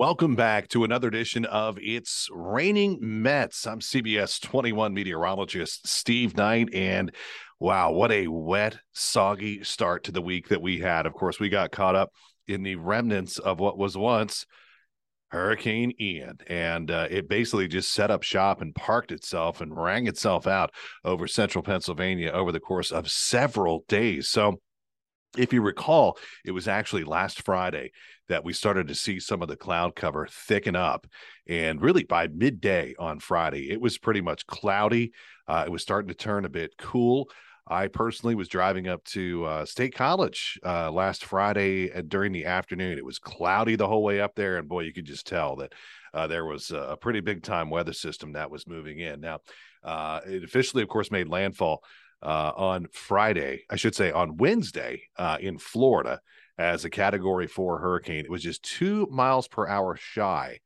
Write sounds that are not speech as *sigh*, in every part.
Welcome back to another edition of It's Raining Mets. I'm CBS 21 meteorologist Steve Knight. And wow, what a wet, soggy start to the week that we had. Of course, we got caught up in the remnants of what was once Hurricane Ian. And uh, it basically just set up shop and parked itself and rang itself out over central Pennsylvania over the course of several days. So, if you recall, it was actually last Friday that we started to see some of the cloud cover thicken up. And really by midday on Friday, it was pretty much cloudy. Uh, it was starting to turn a bit cool. I personally was driving up to uh, State College uh, last Friday during the afternoon. It was cloudy the whole way up there. And boy, you could just tell that uh, there was a pretty big time weather system that was moving in. Now, uh, it officially, of course, made landfall uh, on Friday, I should say on Wednesday uh, in Florida as a category four hurricane. It was just two miles per hour shy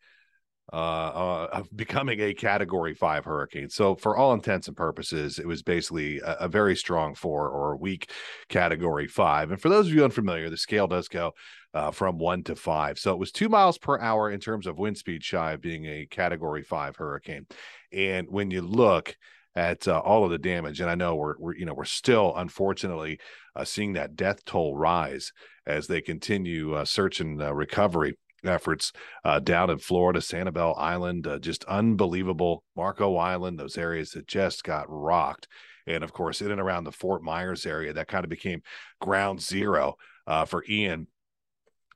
uh, uh, of becoming a category five hurricane. So, for all intents and purposes, it was basically a, a, very strong four or a weak category five. And for those of you unfamiliar, the scale does go uh, from one to five. So, it was two miles per hour in terms of wind speed shy of being a category five hurricane. And when you look, at uh, all of the damage. And I know we're, we're you know we're still unfortunately uh, seeing that death toll rise as they continue uh, search and uh, recovery efforts uh, down in Florida, Sanibel Island, uh, just unbelievable. Marco Island, those areas that just got rocked. And of course, in and around the Fort Myers area, that kind of became ground zero for Ian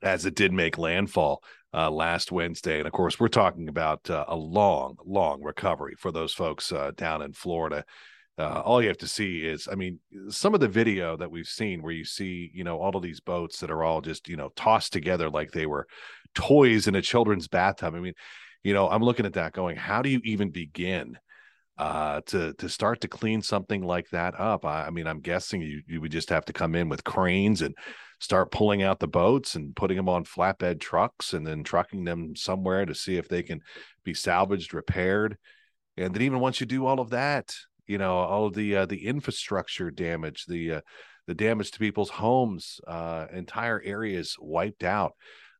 as it did make landfall uh, last Wednesday. And of course, we're talking about uh, a long, long recovery for those folks uh, down in Florida. Uh, all you have to see is, I mean, some of the video that we've seen where you see, you know, all of these boats that are all just, you know, tossed together like they were toys in a children's bathtub. I mean, you know, I'm looking at that going, how do you even begin? uh, to to start to clean something like that up. I, I, mean, I'm guessing you you would just have to come in with cranes and start pulling out the boats and putting them on flatbed trucks and then trucking them somewhere to see if they can be salvaged, repaired. And then even once you do all of that, you know, all the uh, the infrastructure damage, the uh, the damage to people's homes, uh, entire areas wiped out.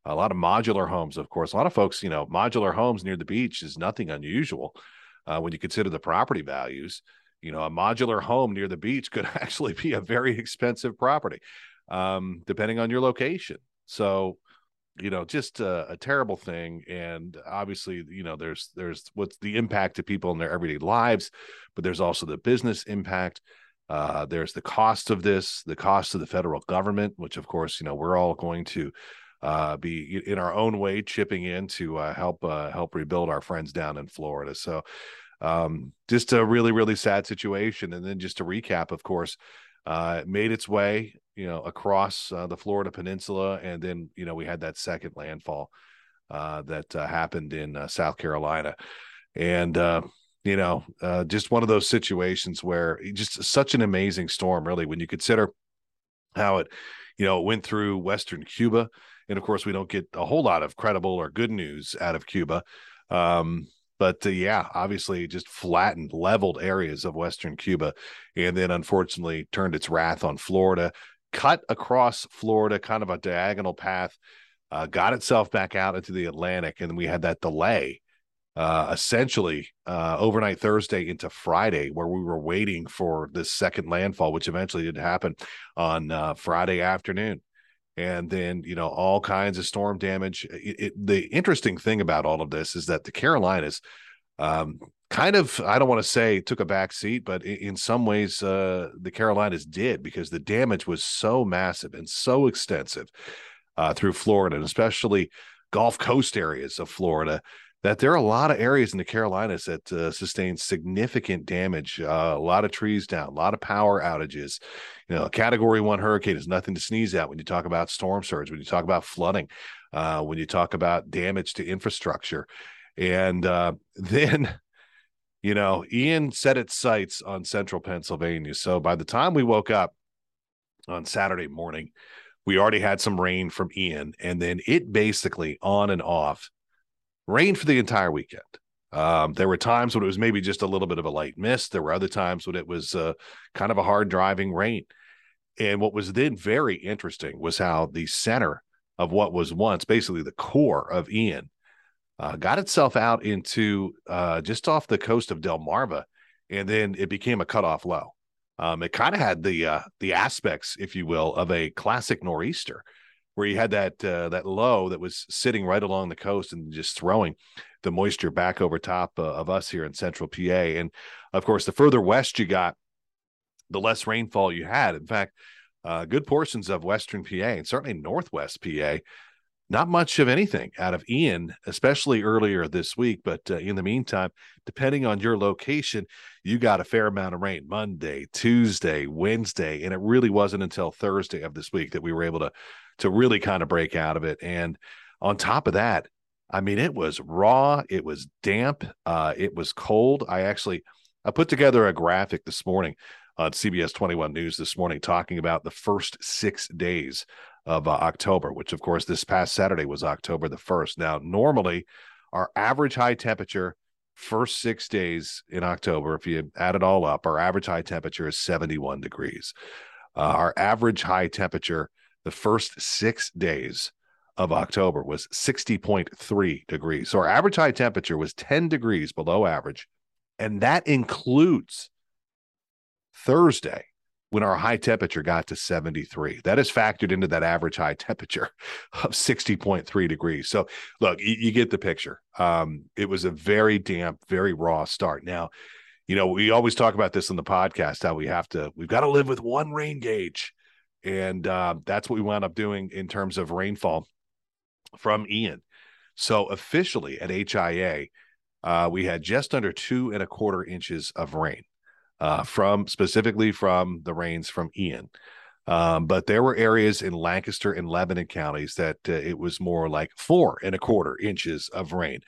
A lot of modular homes, of course. A lot of folks, you know, modular homes near the beach is nothing unusual uh, when you consider the property values. You know, a modular home near the beach could *laughs* actually be a very expensive property, um, depending on your location. So, you know, just a, a, terrible thing. And obviously, you know, there's there's what's the impact to people in their everyday lives, but there's also the business impact. Uh, there's the cost of this, the cost of the federal government, which of course, you know, we're all going to uh, be in our own way chipping in to uh, help uh, help rebuild our friends down in Florida. So um, just a really really sad situation. And then just to recap, of course, uh, made its way you know across uh, the Florida Peninsula, and then you know we had that second landfall uh, that uh, happened in uh, South Carolina, and uh, you know uh, just one of those situations where just such an amazing storm, really, when you consider how it you know went through Western Cuba and of course we don't get a whole lot of credible or good news out of Cuba. Um, but uh, yeah, obviously just flattened, leveled areas of Western Cuba, and then unfortunately turned its wrath on Florida, cut across Florida, kind of a diagonal path, uh, got itself back out into the Atlantic, and we had that delay. Uh, essentially, uh, overnight Thursday into Friday, where we were waiting for this second landfall, which eventually did happen on uh, Friday afternoon and then you know all kinds of storm damage. It, it, the interesting thing about all of this is that the Carolinas, um, kind of, I don't want to say took a back seat, but in, some ways, uh, the Carolinas did because the damage was so massive and so extensive uh, through Florida, and especially Gulf Coast areas of Florida that there are a lot of areas in the Carolinas that uh, sustained significant damage. Uh, a lot of trees down, a lot of power outages. You know, a Category One hurricane is nothing to sneeze at when you talk about storm surge, when you talk about flooding, uh, when you talk about damage to infrastructure, and uh, *laughs* then. You know, Ian set its sights on central Pennsylvania. So by the time we woke up on Saturday morning, we already had some rain from Ian, and then it basically on and off rained for the entire weekend. Um, there were times when it was maybe just a little bit of a light mist. There were other times when it was uh, kind of a hard driving rain. And what was then very interesting was how the center of what was once basically the core of Ian uh, got itself out into uh, just off the coast of Delmarva, and then it became a cutoff low. Um, it kind of had the uh, the aspects, if you will, of a classic nor'easter, where you had that uh, that low that was sitting right along the coast and just throwing the moisture back over top uh, of us here in central PA. And of course, the further west you got, the less rainfall you had. In fact, uh, good portions of western PA and certainly northwest PA not much of anything out of Ian, especially earlier this week. But uh, in the meantime, depending on your location, you got a fair amount of rain Monday, Tuesday, Wednesday, and it really wasn't until Thursday of this week that we were able to to really kind of break out of it. And on top of that, I mean, it was raw, it was damp, uh, it was cold. I actually I put together a graphic this morning on CBS 21 News this morning talking about the first six days of uh, October, which of course this past Saturday was October the 1st. Now, normally our average high temperature first six days in October, if you add it all up, our average high temperature is 71 degrees. Uh, our average high temperature the first six days of October was 60.3 degrees. So our average high temperature was 10 degrees below average. And that includes Thursday, when our high temperature got to 73. That is factored into that average high temperature *laughs* of 60.3 degrees. So, look, you, you get the picture. Um, it was a very damp, very raw start. Now, you know, we always talk about this in the podcast how we have to, we've got to live with one rain gauge. And uh, that's what we wound up doing in terms of rainfall from Ian. So, officially at HIA, uh, we had just under two and a quarter inches of rain uh, from specifically from the rains from Ian. Um, but there were areas in Lancaster and Lebanon counties that uh, it was more like four and a quarter inches of rain.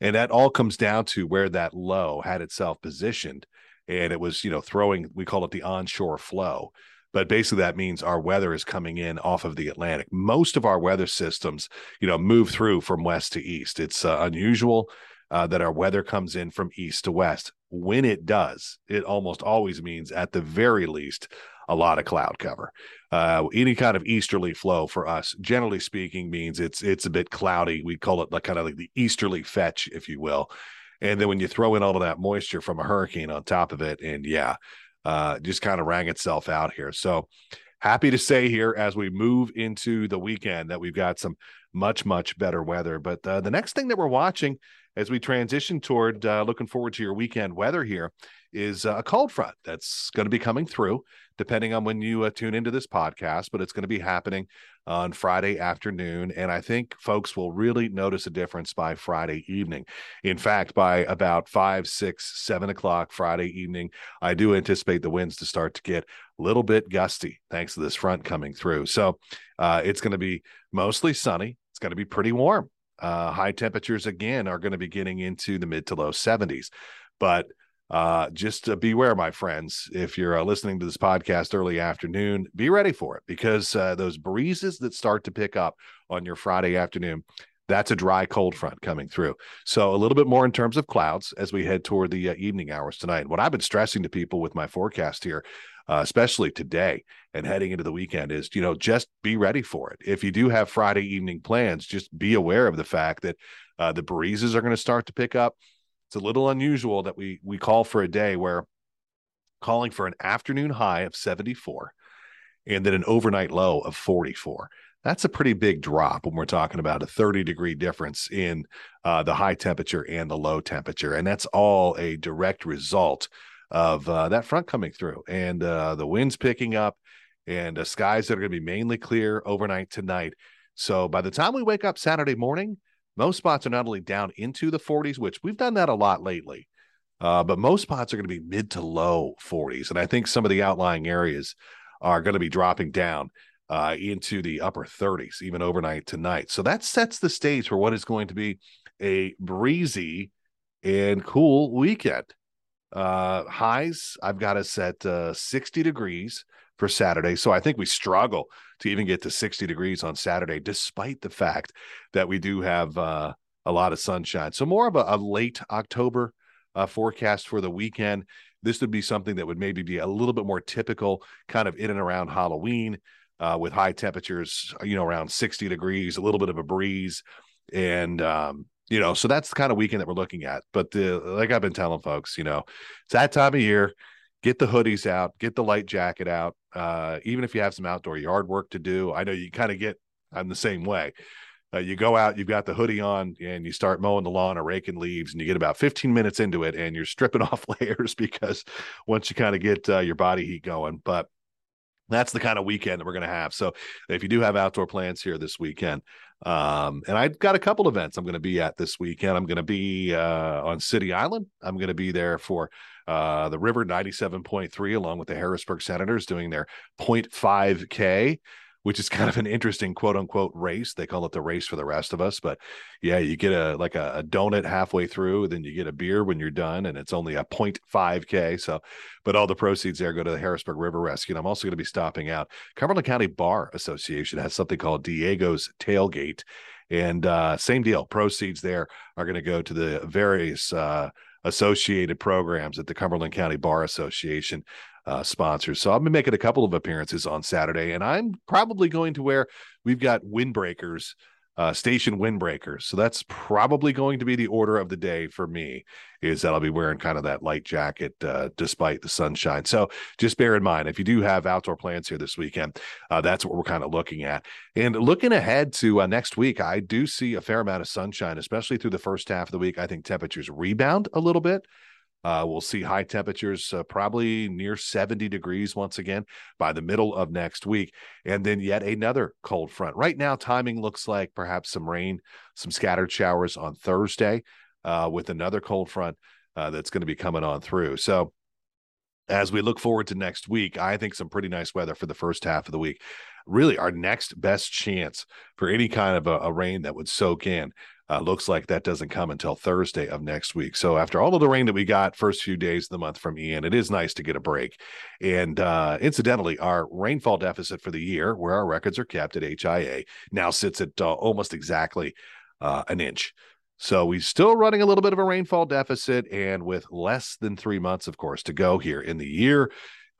And that all comes down to where that low had itself positioned. And it was, you know, throwing, we call it the onshore flow. But basically, that means our weather is coming in off of the Atlantic. Most of our weather systems, you know, move through from west to east. It's uh, unusual uh, that our weather comes in from east to west. When it does, it almost always means, at the very least, a lot of cloud cover. Uh, any kind of easterly flow for us, generally speaking, means it's it's a bit cloudy. We call it like kind of like the easterly fetch, if you will. And then when you throw in all of that moisture from a hurricane on top of it, and yeah, uh, just kind of rang itself out here. So happy to say here as we move into the weekend that we've got some much much better weather. But uh, the next thing that we're watching as we transition toward uh, looking forward to your weekend weather here is uh, a cold front that's going to be coming through depending on when you uh, tune into this podcast but it's going to be happening on friday afternoon and i think folks will really notice a difference by friday evening in fact by about five six seven o'clock friday evening i do anticipate the winds to start to get a little bit gusty thanks to this front coming through so uh, it's going to be mostly sunny it's going to be pretty warm uh, high temperatures again are going to be getting into the mid to low 70s. But uh, just beware, my friends, if you're uh, listening to this podcast early afternoon, be ready for it because uh, those breezes that start to pick up on your Friday afternoon, that's a dry cold front coming through. So a little bit more in terms of clouds as we head toward the uh, evening hours tonight. What I've been stressing to people with my forecast here uh, especially today and heading into the weekend, is you know just be ready for it. If you do have Friday evening plans, just be aware of the fact that uh, the breezes are going to start to pick up. It's a little unusual that we we call for a day where calling for an afternoon high of 74 and then an overnight low of 44 that's a pretty big drop when we're talking about a 30 degree difference in uh, the high temperature and the low temperature. And that's all a direct result of uh, that front coming through and uh, the winds picking up and uh, skies that are going to be mainly clear overnight tonight. So by the time we wake up Saturday morning, most spots are not only down into the 40s, which we've done that a lot lately, uh, but most spots are going to be mid to low 40s. And I think some of the outlying areas are going to be dropping down uh, into the upper 30s, even overnight tonight. So that sets the stage for what is going to be a breezy and cool weekend. Uh, highs, I've got us at uh, 60 degrees for Saturday. So I think we struggle to even get to 60 degrees on Saturday, despite the fact that we do have uh, a lot of sunshine. So more of a, a late October uh, forecast for the weekend. This would be something that would maybe be a little bit more typical, kind of in and around Halloween, uh, with high temperatures, you know, around 60 degrees, a little bit of a breeze, and um, you know, so that's the kind of weekend that we're looking at. But the, like I've been telling folks, you know, it's that time of year. Get the hoodies out, get the light jacket out. Uh, even if you have some outdoor yard work to do, I know you kind of get. I'm the same way. Uh, you go out, you've got the hoodie on, and you start mowing the lawn or raking leaves, and you get about 15 minutes into it, and you're stripping *laughs* off layers because once you kind of get uh, your body heat going. But that's the kind of weekend that we're going to have. So if you do have outdoor plans here this weekend, um, and I've got a couple events I'm going to be at this weekend. I'm going to be uh, on City Island. I'm going to be there for uh, the River 97.3 along with the Harrisburg Senators doing their 0.5K which is kind of an interesting quote unquote race. They call it the race for the rest of us. But yeah, you get a like a, a donut halfway through, then you get a beer when you're done, and it's only a 0.5K. So, but all the proceeds there go to the Harrisburg River Rescue. And I'm also going to be stopping out. Cumberland County Bar Association has something called Diego's Tailgate. And uh, same deal. Proceeds there are going to go to the various uh, associated programs at the Cumberland County Bar Association uh, sponsors. So I'll be making a couple of appearances on Saturday, and I'm probably going to wear. We've got windbreakers, uh, station windbreakers. So that's probably going to be the order of the day for me. Is that I'll be wearing kind of that light jacket uh, despite the sunshine. So just bear in mind if you do have outdoor plans here this weekend, uh, that's what we're kind of looking at. And looking ahead to uh, next week, I do see a fair amount of sunshine, especially through the first half of the week. I think temperatures rebound a little bit. Uh, we'll see high temperatures uh, probably near 70 degrees once again by the middle of next week. And then yet another cold front. Right now, timing looks like perhaps some rain, some scattered showers on Thursday uh, with another cold front uh, that's going to be coming on through. So, as we look forward to next week, I think some pretty nice weather for the first half of the week. Really, our next best chance for any kind of a, a rain that would soak in uh, looks like that doesn't come until Thursday of next week. So after all of the rain that we got first few days of the month from Ian, it is nice to get a break. And uh, incidentally, our rainfall deficit for the year, where our records are kept at HIA, now sits at uh, almost exactly uh, an inch. So we're still running a little bit of a rainfall deficit, and with less than three months, of course, to go here in the year,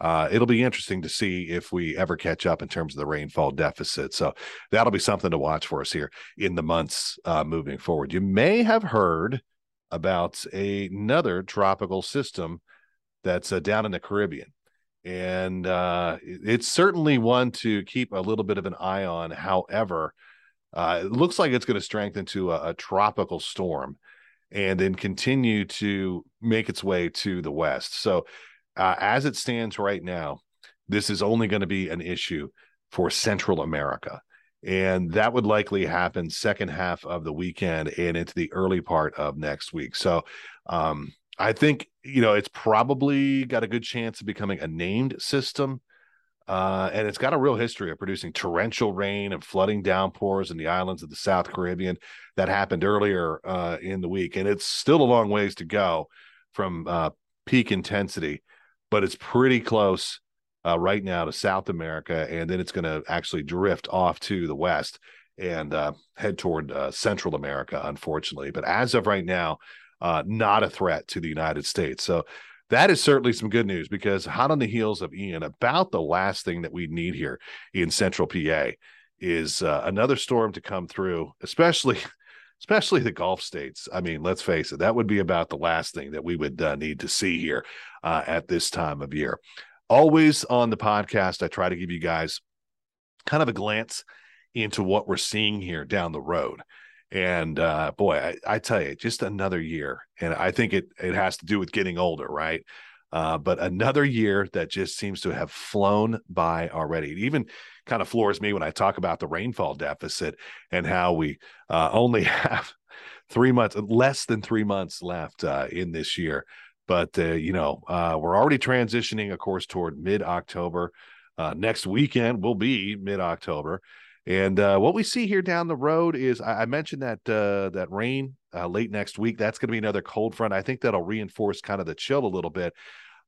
uh, it'll be interesting to see if we ever catch up in terms of the rainfall deficit. So that'll be something to watch for us here in the months uh, moving forward. You may have heard about a, another tropical system that's uh, down in the Caribbean. And uh, it's certainly one to keep a little bit of an eye on. However, uh, it looks like it's going to strengthen to a, a tropical storm and then continue to make its way to the west. So uh, as it stands right now, this is only going to be an issue for Central America. And that would likely happen second half of the weekend and into the early part of next week. So um, I think, you know, it's probably got a good chance of becoming a named system. Uh, and it's got a real history of producing torrential rain and flooding downpours in the islands of the South Caribbean that happened earlier uh, in the week. And it's still a long ways to go from uh, peak intensity but it's pretty close uh, right now to South America, and then it's going to actually drift off to the west and uh, head toward uh, Central America, unfortunately. But as of right now, uh, not a threat to the United States. So that is certainly some good news because hot on the heels of Ian, about the last thing that we need here in Central PA is uh, another storm to come through, especially *laughs* especially the Gulf states. I mean, let's face it, that would be about the last thing that we would uh, need to see here uh, at this time of year. Always on the podcast, I try to give you guys kind of a glance into what we're seeing here down the road. And uh, boy, I, I tell you, just another year, and I think it it has to do with getting older, right? Uh, but another year that just seems to have flown by already. It even kind of floors me when I talk about the rainfall deficit and how we uh, only *laughs* have three months, less than three months left uh, in this year. But, uh, you know, uh, we're already transitioning, of course, toward mid October. Uh, next weekend will be mid October. And what we see here down the road is I, I mentioned that that rain late next week. That's going to be another cold front. I think that'll reinforce kind of the chill a little bit.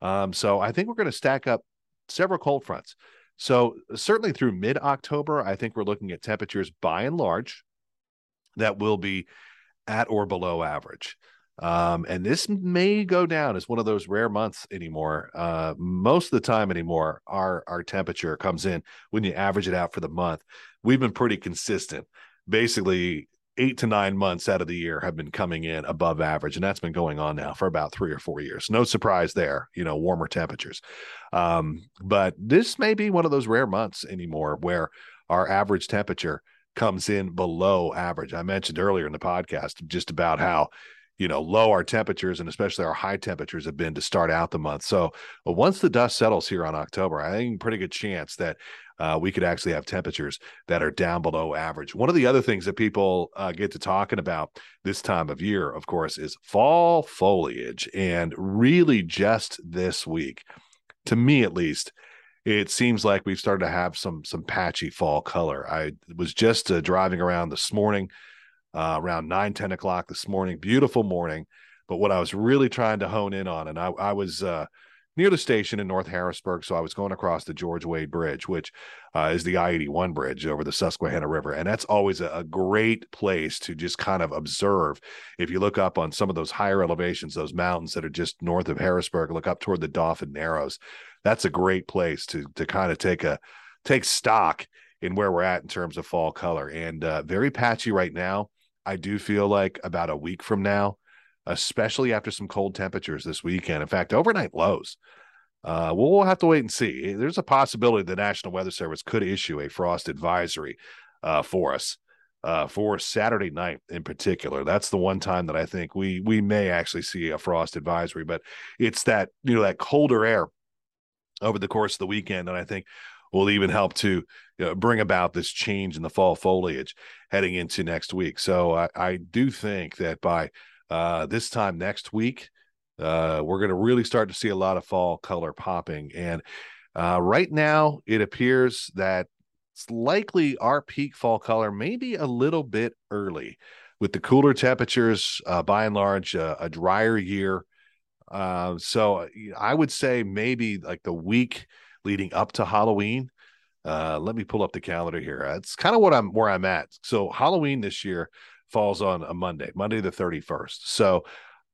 Um, so I think we're going to stack up several cold fronts. So certainly through mid October, I think we're looking at temperatures by and large that will be at or below average. Um, and this may go down as one of those rare months anymore. Uh, most of the time anymore, our our temperature comes in when you average it out for the month. We've been pretty consistent. Basically, eight to nine months out of the year have been coming in above average, and that's been going on now for about three or four years. No surprise there, you know, warmer temperatures. Um, but this may be one of those rare months anymore where our average temperature comes in below average. I mentioned earlier in the podcast just about how you know low our temperatures and especially our high temperatures have been to start out the month. So once the dust settles here on October, I think pretty good chance that uh, we could actually have temperatures that are down below average. One of the other things that people uh, get to talking about this time of year, of course, is fall foliage. And really, just this week, to me at least, it seems like we've started to have some some patchy fall color. I was just uh, driving around this morning, uh, around 9, 10 o'clock this morning. Beautiful morning. But what I was really trying to hone in on, and I, I was uh, near the station in North Harrisburg. So I was going across the George Wade Bridge, which uh, is the I 81 bridge over the Susquehanna River. And that's always a, a, great place to just kind of observe. If you look up on some of those higher elevations, those mountains that are just north of Harrisburg, look up toward the Dauphin Narrows. That's a great place to to kind of take a take stock in where we're at in terms of fall color. And uh, very patchy right now. I do feel like about a week from now, especially after some cold temperatures this weekend. In fact, overnight lows. Uh, well, we'll have to wait and see. There's a possibility the National Weather Service could issue a frost advisory uh, for us uh, for Saturday night in particular. That's the one time that I think we we may actually see a frost advisory. But it's that you know that colder air over the course of the weekend, and I think will even help to you know, bring about this change in the fall foliage heading into next week. So I, I do think that by uh, this time next week, uh, we're going to really start to see a lot of fall color popping. And uh, right now, it appears that it's likely our peak fall color maybe a little bit early with the cooler temperatures, uh, by and large, uh, a drier year. Uh, so I would say maybe like the week leading up to Halloween. Uh, let me pull up the calendar here. It's kind of what I'm where I'm at. So Halloween this year, falls on a Monday, Monday the 31st. So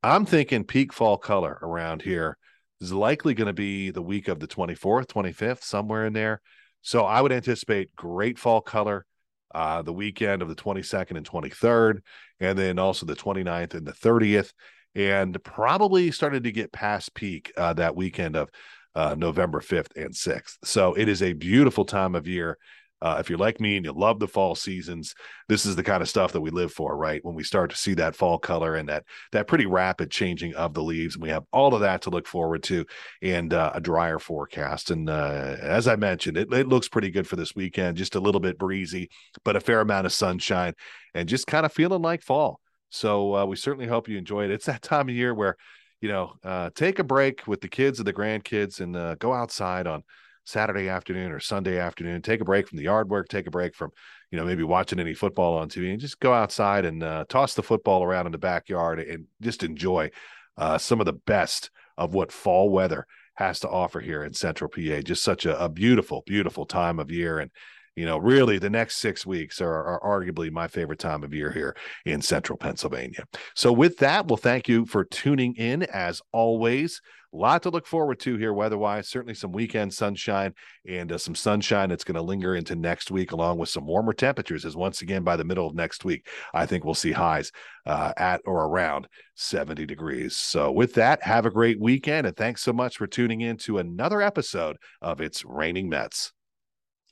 I'm thinking peak fall color around here is likely going to be the week of the 24th, 25th, somewhere in there. So I would anticipate great fall color uh, the weekend of the 22nd and 23rd, and then also the 29th and the 30th, and probably started to get past peak uh, that weekend of uh, November 5th and 6th. So it is a beautiful time of year uh, if you're like me and you love the fall seasons, this is the kind of stuff that we live for, right? When we start to see that fall color and that that pretty rapid changing of the leaves, and we have all of that to look forward to, and uh, a drier forecast. And uh, as I mentioned, it, it looks pretty good for this weekend. Just a little bit breezy, but a fair amount of sunshine, and just kind of feeling like fall. So uh, we certainly hope you enjoy it. It's that time of year where you know uh, take a break with the kids and the grandkids and uh, go outside on Saturday afternoon or Sunday afternoon, take a break from the yard work, take a break from, you know, maybe watching any football on TV and just go outside and uh, toss the football around in the backyard and just enjoy uh, some of the best of what fall weather has to offer here in Central PA. Just such a, a beautiful, beautiful time of year. And you know, really the next six weeks are, are, arguably my favorite time of year here in central Pennsylvania. So, with that, we'll thank you for tuning in as always. A lot to look forward to here weather-wise. Certainly some weekend sunshine and uh, some sunshine that's going to linger into next week, along with some warmer temperatures. As once again by the middle of next week, I think we'll see highs uh, at or around 70 degrees. So, with that, have a great weekend, and thanks so much for tuning in to another episode of It's Raining Mets.